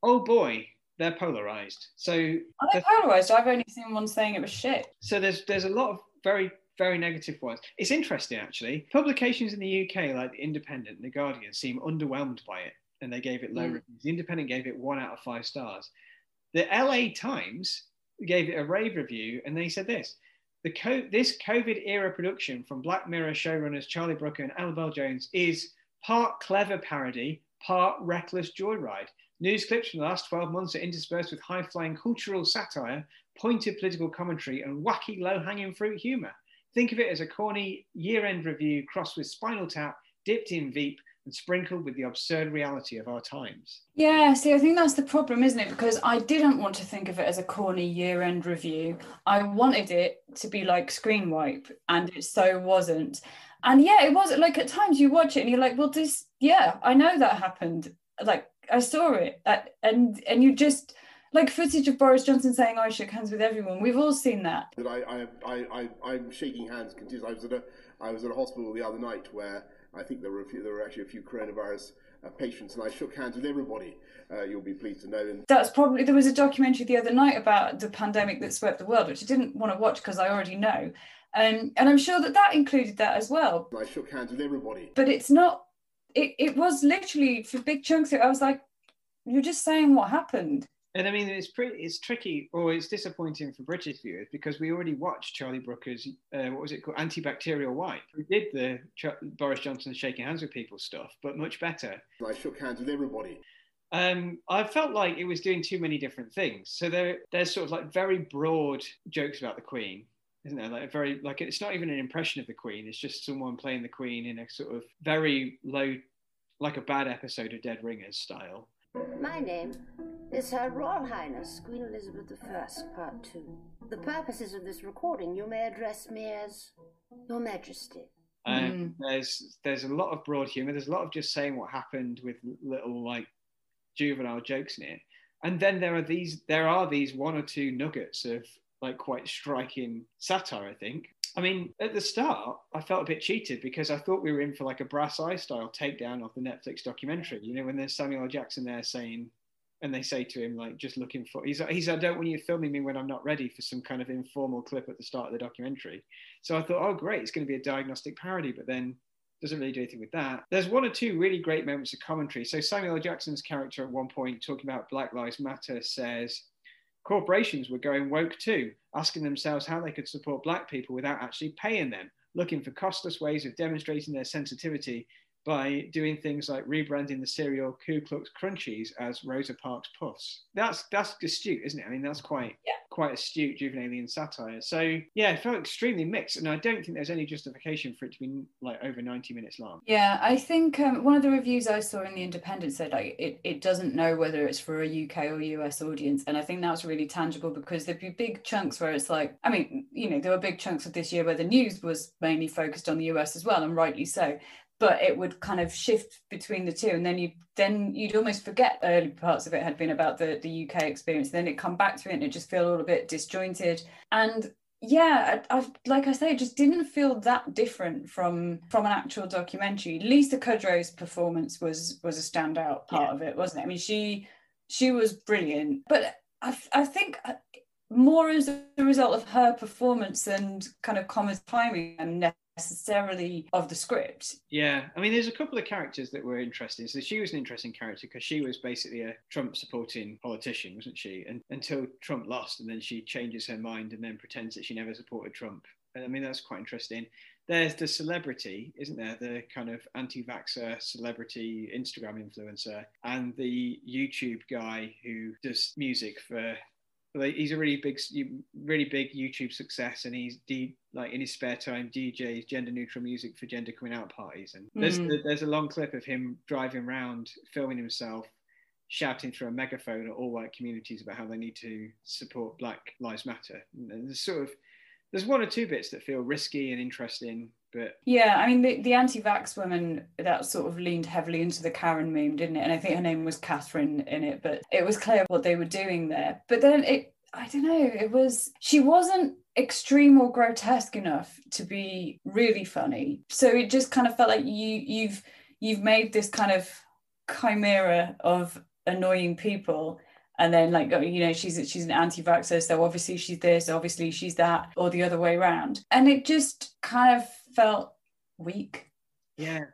oh boy, they're polarized. So Are they polarized? I've only seen one saying it was shit. so there's there's a lot of very very negative ones. It's interesting actually. Publications in the UK like the Independent and the Guardian seem underwhelmed by it, and they gave it low Mm. reviews. The Independent gave it one out of five stars. The LA Times gave it a rave review, and they said this. The co- this COVID era production from Black Mirror showrunners Charlie Brooker and Annabel Jones is part clever parody, part reckless joyride. News clips from the last 12 months are interspersed with high flying cultural satire, pointed political commentary, and wacky low hanging fruit humour. Think of it as a corny year end review crossed with Spinal Tap, dipped in Veep, and sprinkled with the absurd reality of our times. Yeah, see, I think that's the problem, isn't it? Because I didn't want to think of it as a corny year end review. I wanted it to be like Screenwipe, and it so wasn't. And yeah, it wasn't like at times you watch it and you're like, well, this, yeah, I know that happened. Like, I saw it. And and you just, like footage of Boris Johnson saying, I shook hands with everyone. We've all seen that. that I, I, I, I'm shaking hands continuously. I was at a, I was at a hospital the other night where I think there were a few, there were actually a few coronavirus uh, patients, and I shook hands with everybody. Uh, you'll be pleased to know. And That's probably, there was a documentary the other night about the pandemic that swept the world, which I didn't want to watch because I already know. Um, and I'm sure that that included that as well. I shook hands with everybody. but it's not it, it was literally for big chunks of it i was like you're just saying what happened And I mean, it's pretty, it's tricky or it's disappointing for British viewers because we already watched Charlie Brooker's, uh, what was it called, antibacterial wipe. We did the Ch- Boris Johnson shaking hands with people stuff, but much better. I shook hands with everybody. um, I felt like it was doing too many different things. So there, there's sort of like very broad jokes about the Queen, isn't there? Like very like it's not even an impression of the Queen. It's just someone playing the Queen in a sort of very low, like a bad episode of Dead Ringers style. My name is Her Royal Highness Queen Elizabeth I, Part 2. The purposes of this recording, you may address me as Your Majesty. Um, There's there's a lot of broad humour. There's a lot of just saying what happened with little like juvenile jokes in it. And then there are these there are these one or two nuggets of like quite striking satire. I think. I mean, at the start, I felt a bit cheated because I thought we were in for like a brass eye style takedown of the Netflix documentary. You know, when there's Samuel L. Jackson there saying, and they say to him like, just looking for. He's he's I don't want you filming me when I'm not ready for some kind of informal clip at the start of the documentary. So I thought, oh great, it's going to be a diagnostic parody, but then doesn't really do anything with that. There's one or two really great moments of commentary. So Samuel L. Jackson's character at one point talking about Black Lives Matter says corporations were going woke too, asking themselves how they could support black people without actually paying them, looking for costless ways of demonstrating their sensitivity by doing things like rebranding the cereal Ku Klux Crunchies as Rosa Parks Puffs. That's that's astute, isn't it? I mean, that's quite Yeah. quite astute Juvenalian satire. So yeah, it felt extremely mixed, and I don't think there's any justification for it to be like over 90 minutes long. Yeah, I think um, one of the reviews I saw in the Independent said like it, it doesn't know whether it's for a UK or US audience, and I think that's really tangible because there'd be big chunks where it's like, I mean, you know, there were big chunks of this year where the news was mainly focused on the US as well, and rightly so. But it would kind of shift between the two, and then you then you'd almost forget early parts of it had been about the the UK experience. Then it come back to it, and it just feel a little bit disjointed. And yeah I, I like i say it just didn't feel that different from from an actual documentary lisa kudrow's performance was was a standout part Yeah. of it wasn't it i mean she she was brilliant but i, I think uh, more as a result of her performance and kind of common timing and necessarily of the script Yeah, I mean, there's a couple of characters that were interesting. So she was an interesting character because she was basically a Trump supporting politician, wasn't she? And until Trump lost, and then she changes her mind and then pretends that she never supported Trump. And I mean, that's quite interesting. There's the celebrity, isn't there? The kind of anti-vaxxer celebrity Instagram influencer, and the YouTube guy who does music for he's a really big, really big YouTube success, and he's like in his spare time DJs gender neutral music for gender coming out parties. And there's Mm. there's a long clip of him driving around, filming himself, shouting through a megaphone at all white communities about how they need to support Black Lives Matter. And there's sort of there's one or two bits that feel risky and interesting, but Yeah, I mean the, the anti-vax woman that sort of leaned heavily into the Karen meme, didn't it? And I think her name was Catherine in it, but it was clear what they were doing there. But then it I don't know, it was she wasn't extreme or grotesque enough to be really funny. So it just kind of felt like you you've you've made this kind of chimera of annoying people and then like oh, you know she's she's an anti-vaxxer so obviously she's this obviously she's that or the other way around and it just kind of felt weak Yeah.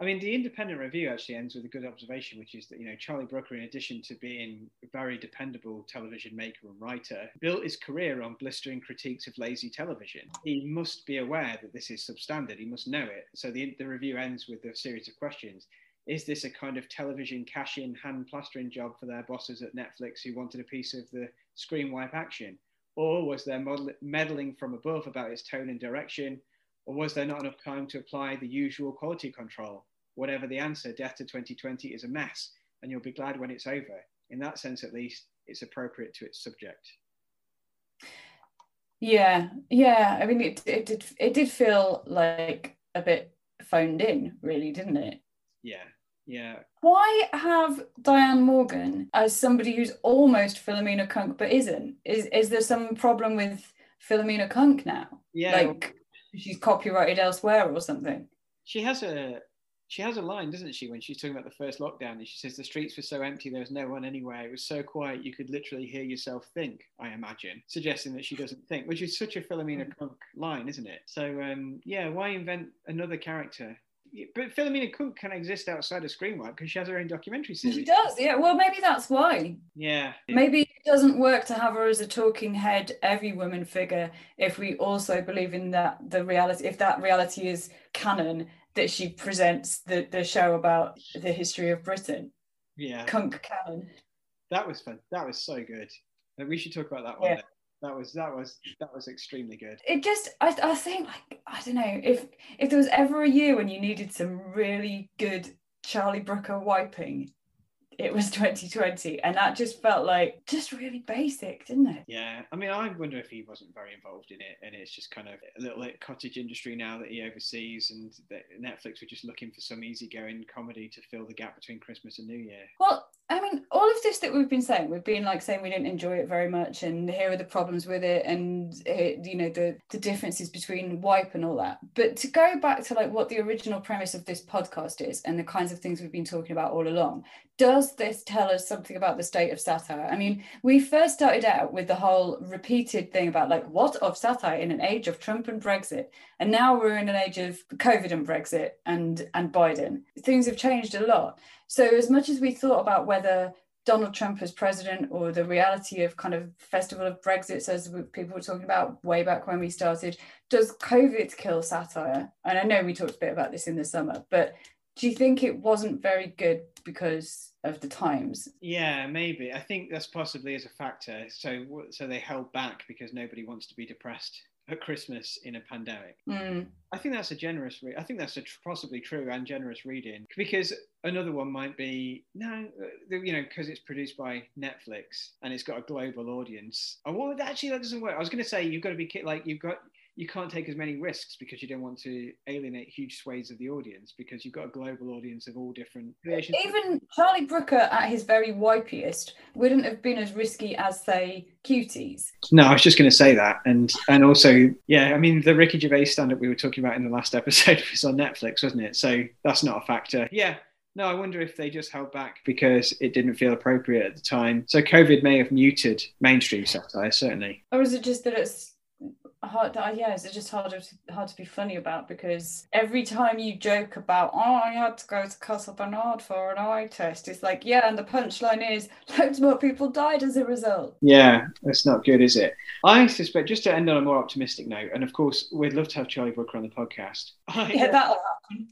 I mean, the independent review actually ends with a good observation, which is that, you know, Charlie Brooker, in addition to being a very dependable television maker and writer, built his career on blistering critiques of lazy television. He must be aware that this is substandard. He must know it. So the, the review ends with a series of questions. Is this a kind of television cash in hand plastering job for their bosses at Netflix who wanted a piece of the screen wipe action? Or was there meddling from above about its tone and direction? Or was there not enough time to apply the usual quality control? Whatever the answer, Death to 2020 is a mess, and you'll be glad when it's over. In that sense, at least, it's appropriate to its subject. yeah yeah i mean it, it did it did feel like a bit phoned in really didn't it Yeah, yeah. why have Diane Morgan as somebody who's almost Philomena Cunk but isn't? Is is there some problem with Philomena Cunk now? Yeah, Like she's copyrighted elsewhere or something? she has a she has a line, doesn't she, when she's talking about the first lockdown, and she says the streets were so empty, there was no one anywhere. It was so quiet, you could literally hear yourself think. I imagine, suggesting that she doesn't think, which is such a Philomena Cunk line, isn't it? So um, yeah, why invent another character? But Philomena Cunk can exist outside of Screenwipe because she has her own documentary series. She does, yeah. Well, maybe that's why. Yeah, Maybe it doesn't work to have her as a talking head, every woman figure, if we also believe in that the reality, if that reality is canon, that she presents the, the show about the history of Britain. yeah. Cunk canon. That was fun. That was so good. We should talk about that one. Yeah. that was that was that was extremely good. It just, I, I think, like, I don't know if if there was ever a year when you needed some really good Charlie Brooker wiping, it was 2020 and that just felt like just really basic didn't it? Yeah i mean i wonder if he wasn't very involved in it and it's just kind of a little like, cottage industry now that he oversees and that netflix were just looking for some easygoing comedy to fill the gap between christmas and new year. Well I mean, all of this that we've been saying, we've been like saying we didn't enjoy it very much, and here are the problems with it, and it, you know the the differences between wipe and all that. But to go back to like what the original premise of this podcast is, and the kinds of things we've been talking about all along, does this tell us something about the state of satire? I mean, we first started out with the whole repeated thing about like what of satire in an age of Trump and Brexit, and now we're in an age of COVID and Brexit and and Biden. Things have changed a lot. So, as much as we thought about whether Donald Trump as president or the reality of kind of festival of Brexit, as people were talking about way back when we started, does COVID kill satire? And I know we talked a bit about this in the summer, but do you think it wasn't very good because of the times? Yeah, maybe. I think that's possibly as a factor. So, so they held back because nobody wants to be depressed at Christmas in a pandemic. Mm. I think that's a generous. Re- I think that's a tr- possibly true and generous reading because another one might be no, uh, you know, because it's produced by Netflix and it's got a global audience. Oh, well, actually, that doesn't work. I was going to say you've got to be like you've got you can't take as many risks because you don't want to alienate huge swathes of the audience because you've got a global audience of all different creations. Even Charlie Brooker at his very wipiest wouldn't have been as risky as say cuties. No, I was just going to say that, and and also yeah, I mean the Ricky Gervais stand-up we were talking about in the last episode was on Netflix, wasn't it? So that's not a factor. Yeah, no, I wonder if they just held back because it didn't feel appropriate at the time. So COVID may have muted mainstream satire, certainly. Or is it just that it's hard yeah it's just harder to, hard to be funny about because every time you joke about oh I had to go to Castle Barnard for an eye test it's like yeah and the punchline is loads more people died as a result. Yeah that's not good is it? I suspect just to end on a more optimistic note and of course we'd love to have Charlie Brooker on the podcast. I, yeah that'll happen.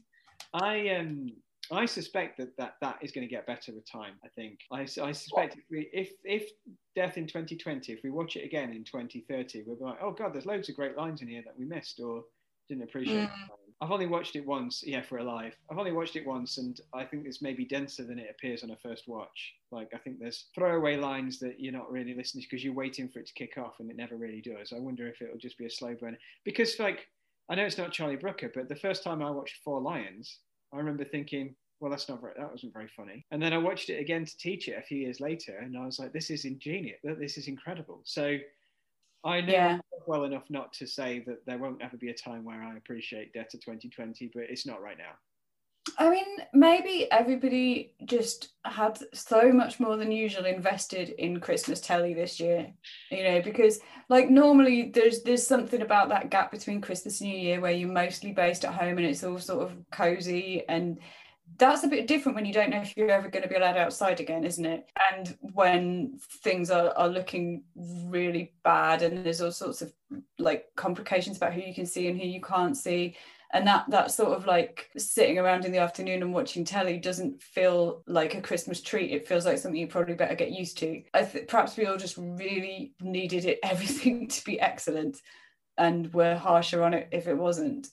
I um I suspect that, that that is going to get better with time. I think. I, I suspect if, we, if if Death in 2020, if we watch it again in 2030, we'll be like, oh god, there's loads of great lines in here that we missed or didn't appreciate. Mm. I've only watched it once, yeah, for Alive. I've only watched it once, and I think it's maybe denser than it appears on a first watch. Like I think there's throwaway lines that you're not really listening to because you're waiting for it to kick off, and it never really does. I wonder if it'll just be a slow burn because, like, I know it's not Charlie Brooker, but the first time I watched Four Lions, I remember thinking, well, that's not very, that wasn't very funny. And then I watched it again to teach it a few years later, and I was like, this is ingenious. This is incredible. So I know yeah. well enough not to say that there won't ever be a time where I appreciate Death of 2020, but it's not right now. I mean, maybe everybody just had so much more than usual invested in Christmas telly this year, you know, because like normally there's there's something about that gap between Christmas and New Year where you're mostly based at home and it's all sort of cozy and that's a bit different when you don't know if you're ever going to be allowed outside again, isn't it? And when things are, are looking really bad and there's all sorts of like complications about who you can see and who you can't see. And that that sort of like sitting around in the afternoon and watching telly doesn't feel like a Christmas treat. It feels like something you probably better get used to. I th- perhaps we all just really needed it everything to be excellent, and were harsher on it if it wasn't.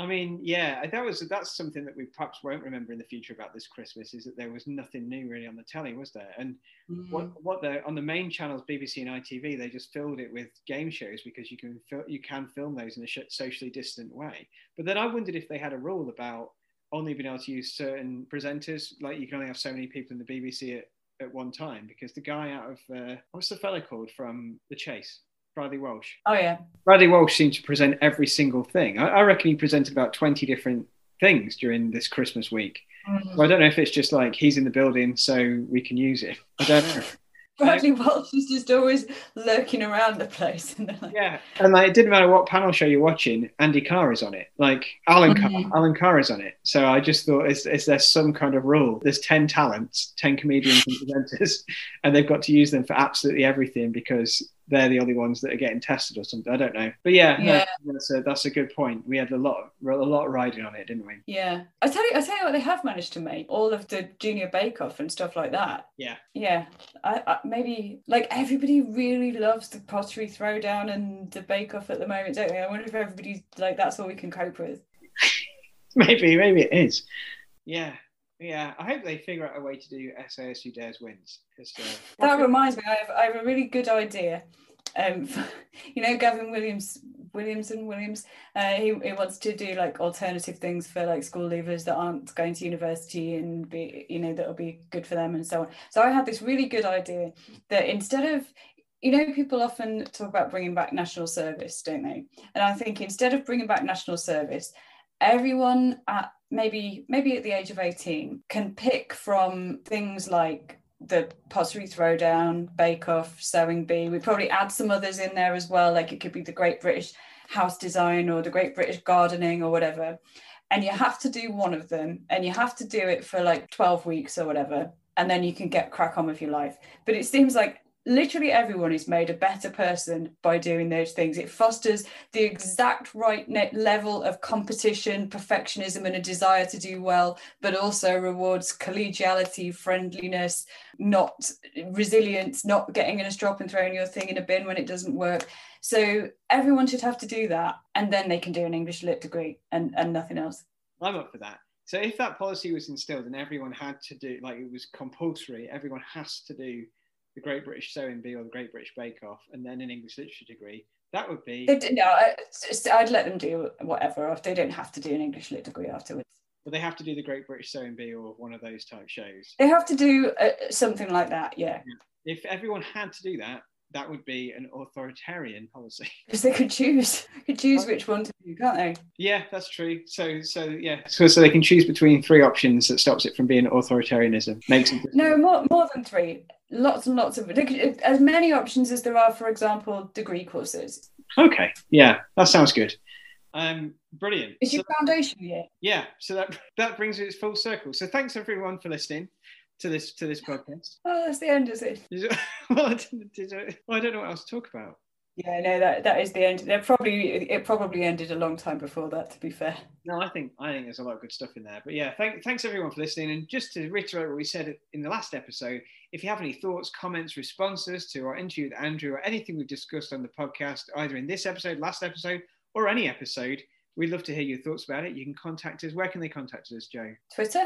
I mean, yeah, that was that's something that we perhaps won't remember in the future about this Christmas is that there was nothing new really on the telly, was there? And mm-hmm. what what the on the main channels, BBC and ITV, they just filled it with game shows because you can fil- you can film those in a socially distant way. But then I wondered if they had a rule about only being able to use certain presenters, like you can only have so many people in the BBC at, at one time, because the guy out of uh, what's the fella called from The Chase? Bradley Walsh. Oh yeah. Bradley Walsh seemed to present every single thing. I, I reckon he presented about twenty different things during this Christmas week. Mm. So I don't know if it's just like he's in the building, so we can use it. I don't know. Bradley Walsh is just always lurking around the place. Like... Yeah, and like it didn't matter what panel show you're watching, Andy Carr is on it. Like Alan mm-hmm. Carr, Alan Carr is on it. So I just thought, is, is there some kind of rule? There's ten talents, ten comedians and presenters, and they've got to use them for absolutely everything because they're the only ones that are getting tested or something. I don't know, but yeah, no, Yeah. that's a that's a good point. We had a lot a lot riding on it, didn't we? Yeah, I tell you, I tell you what, they have managed to make all of the junior bake off and stuff like that. Yeah. Yeah, I, I, maybe like everybody really loves the pottery throwdown and the bake off at the moment, don't they? I wonder if everybody's like that's all we can cope with. maybe maybe it is. Yeah. Yeah, I hope they figure out a way to do SAS Who Dares Wins. uh, That reminds me, I have, I have a really good idea. Um, you know, Gavin Williams, Williamson, Williams, uh, he, he wants to do like alternative things for like school leavers that aren't going to university and be, you know, that'll be good for them and so on. So I had this really good idea that instead of, you know, people often talk about bringing back national service, don't they? And I think instead of bringing back national service, everyone at maybe maybe at the age of 18 can pick from things like the pottery throwdown, bake off, sewing bee. We probably add some others in there as well, like it could be the Great British House Design or the Great British Gardening or whatever. And you have to do one of them, and you have to do it for like 12 weeks or whatever, and then you can get crack on with your life. But it seems like literally everyone is made a better person by doing those things. It fosters the exact right level of competition, perfectionism, and a desire to do well, but also rewards collegiality, friendliness, not resilience, not getting in a strop and throwing your thing in a bin when it doesn't work. So everyone should have to do that, and then they can do an English lit degree and, and nothing else. I'm up for that. So if that policy was instilled and everyone had to do, like it was compulsory, everyone has to do the Great British Sewing Bee or the Great British Bake Off and then an English Literature degree, that would be, no, I, I'd let them do whatever. If They don't have to do an English lit degree afterwards. but they have to do the Great British Sewing Bee or one of those type shows. They have to do uh, something like that, yeah, If everyone had to do that, that would be an authoritarian policy. because they could choose could choose which one to do, can't they? yeah, that's true. So, so yeah, so, so they can choose between three options that stops it from being authoritarianism. Makes it No, more more than three. Lots and lots of as many options as there are, for example, degree courses. Okay, yeah, that sounds good. Um, brilliant. Is So- your foundation year? yeah, so that that brings it full circle. So thanks everyone for listening to this to this podcast. Oh, that's the end, is it? Well, I didn't- did I well, I don't know what else to talk about. Yeah, no, that that is the end. They're probably it probably ended a long time before that. To be fair. No, I think I think there's a lot of good stuff in there. But yeah, thank, thanks everyone for listening. And just to reiterate what we said in the last episode, if you have any thoughts, comments, responses to our interview with Andrew or anything we've discussed on the podcast, either in this episode, last episode, or any episode, we'd love to hear your thoughts about it. You can contact us. Where can they contact us, Joe? Twitter.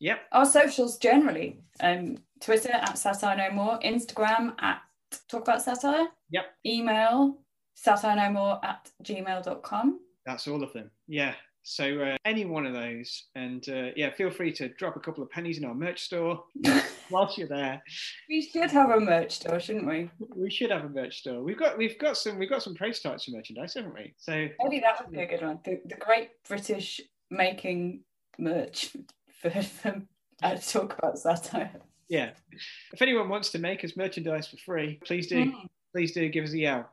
Yep. Our socials generally. Um, Twitter at satire no more. Instagram at talk about satire. Yep. Email satire no more at gmail.com. That's all of them. Yeah. So uh, any one of those, and uh, yeah, feel free to drop a couple of pennies in our merch store whilst you're there. We should have a merch store, shouldn't we? We should have a merch store. We've got we've got some we've got some prototypes for merchandise, haven't we? So Maybe that would be a good one. The, the Great British Making Merch for, for uh, talk about satire. yeah, if anyone wants to make us merchandise for free, please do. Mm. Please do give us a yell.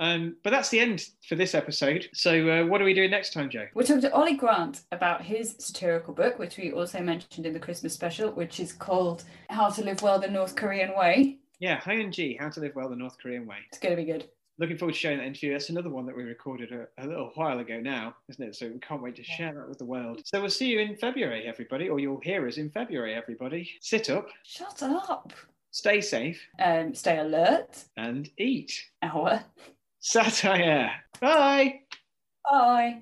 Um, but that's the end for this episode. So uh, what are we doing next time, Joe? We're talking to Ollie Grant about his satirical book, which we also mentioned in the Christmas special, which is called How to Live Well the North Korean Way. Yeah, Hi and G, How to Live Well the North Korean Way. It's going to be good. Looking forward to sharing that interview. That's another one that we recorded a, a little while ago now, isn't it? So we can't wait to share that with the world. So we'll see you in February, everybody, or you'll hear us in February, everybody. Sit up, Shut up. stay safe, Um, stay alert. and eat. Hour. Satire. Bye. Bye.